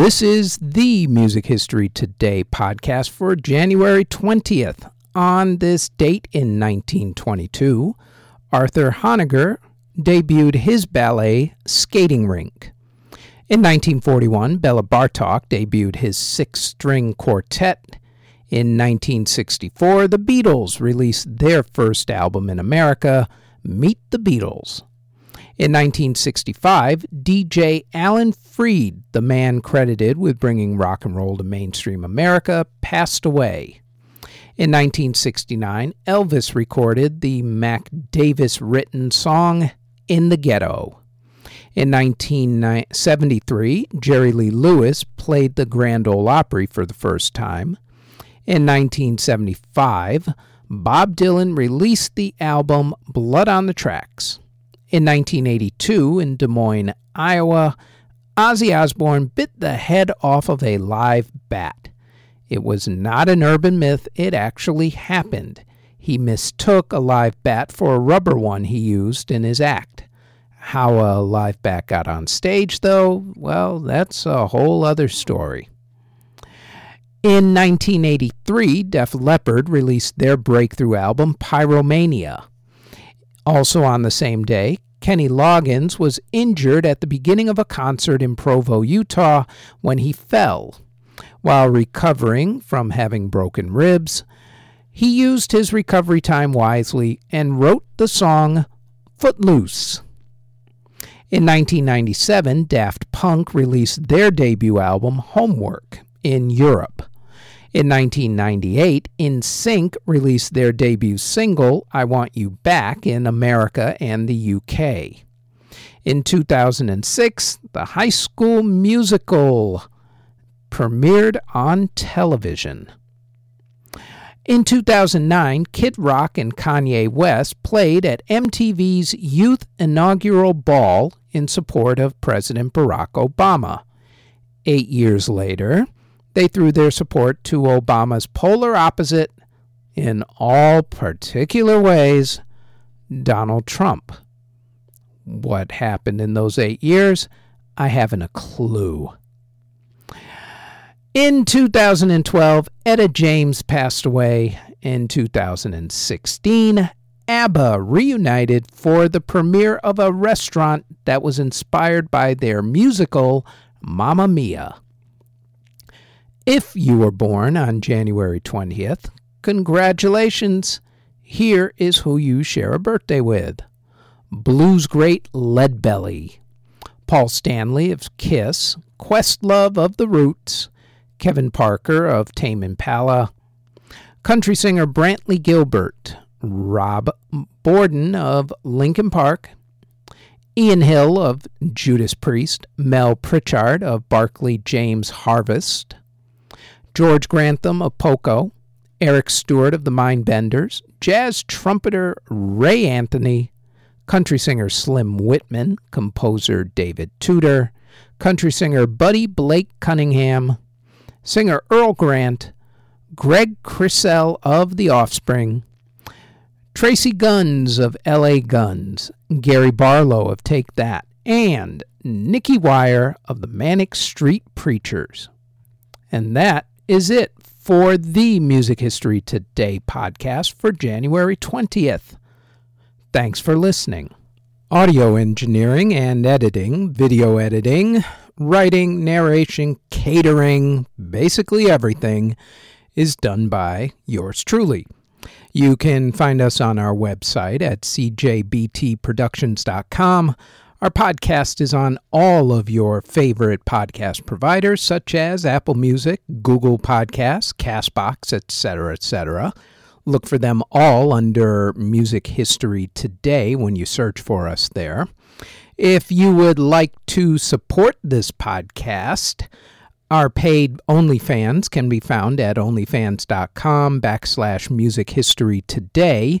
This is the Music History Today podcast for January 20th. On this date in 1922, Arthur Honegger debuted his ballet Skating Rink. In 1941, Bela Bartok debuted his six string quartet. In 1964, the Beatles released their first album in America, Meet the Beatles. In 1965, DJ Alan Freed, the man credited with bringing rock and roll to mainstream America, passed away. In 1969, Elvis recorded the Mac Davis written song In the Ghetto. In 1973, Jerry Lee Lewis played the Grand Ole Opry for the first time. In 1975, Bob Dylan released the album Blood on the Tracks. In 1982, in Des Moines, Iowa, Ozzy Osbourne bit the head off of a live bat. It was not an urban myth, it actually happened. He mistook a live bat for a rubber one he used in his act. How a live bat got on stage, though, well, that's a whole other story. In 1983, Def Leppard released their breakthrough album, Pyromania. Also on the same day, Kenny Loggins was injured at the beginning of a concert in Provo, Utah, when he fell. While recovering from having broken ribs, he used his recovery time wisely and wrote the song Footloose. In 1997, Daft Punk released their debut album, Homework, in Europe. In 1998, NSYNC released their debut single, I Want You Back, in America and the UK. In 2006, the High School Musical premiered on television. In 2009, Kid Rock and Kanye West played at MTV's Youth Inaugural Ball in support of President Barack Obama. Eight years later, they threw their support to Obama's polar opposite in all particular ways, Donald Trump. What happened in those eight years, I haven't a clue. In 2012, Etta James passed away. In 2016, ABBA reunited for the premiere of a restaurant that was inspired by their musical Mamma Mia. If you were born on January 20th, congratulations. Here is who you share a birthday with blues great Leadbelly, Paul Stanley of Kiss, Questlove of The Roots, Kevin Parker of Tame Impala, country singer Brantley Gilbert, Rob Bourdon of Linkin Park, Ian Hill of Judas Priest, Mel Pritchard of Barclay James Harvest, George Grantham of Poco, Eric Stewart of the Mindbenders, jazz trumpeter Ray Anthony, country singer Slim Whitman, composer David Tudor, country singer Buddy Blake Cunningham, singer Earl Grant, Greg Kriesel of The Offspring, Tracii Guns of LA Guns, Gary Barlow of Take That, and Nicky Wire of the Manic Street Preachers. And that is it for the Music History Today podcast for January 20th. Thanks for listening. Audio engineering and editing, video editing, writing, narration, catering, basically everything is done by yours truly. You can find us on our website at cjbtproductions.com our podcast is on all of your favorite podcast providers, such as Apple Music, Google Podcasts, Castbox, etc., etc. Look for them all under Music History Today when you search for us there. If you would like to support this podcast, our paid OnlyFans can be found at onlyfans.com backslash music history today,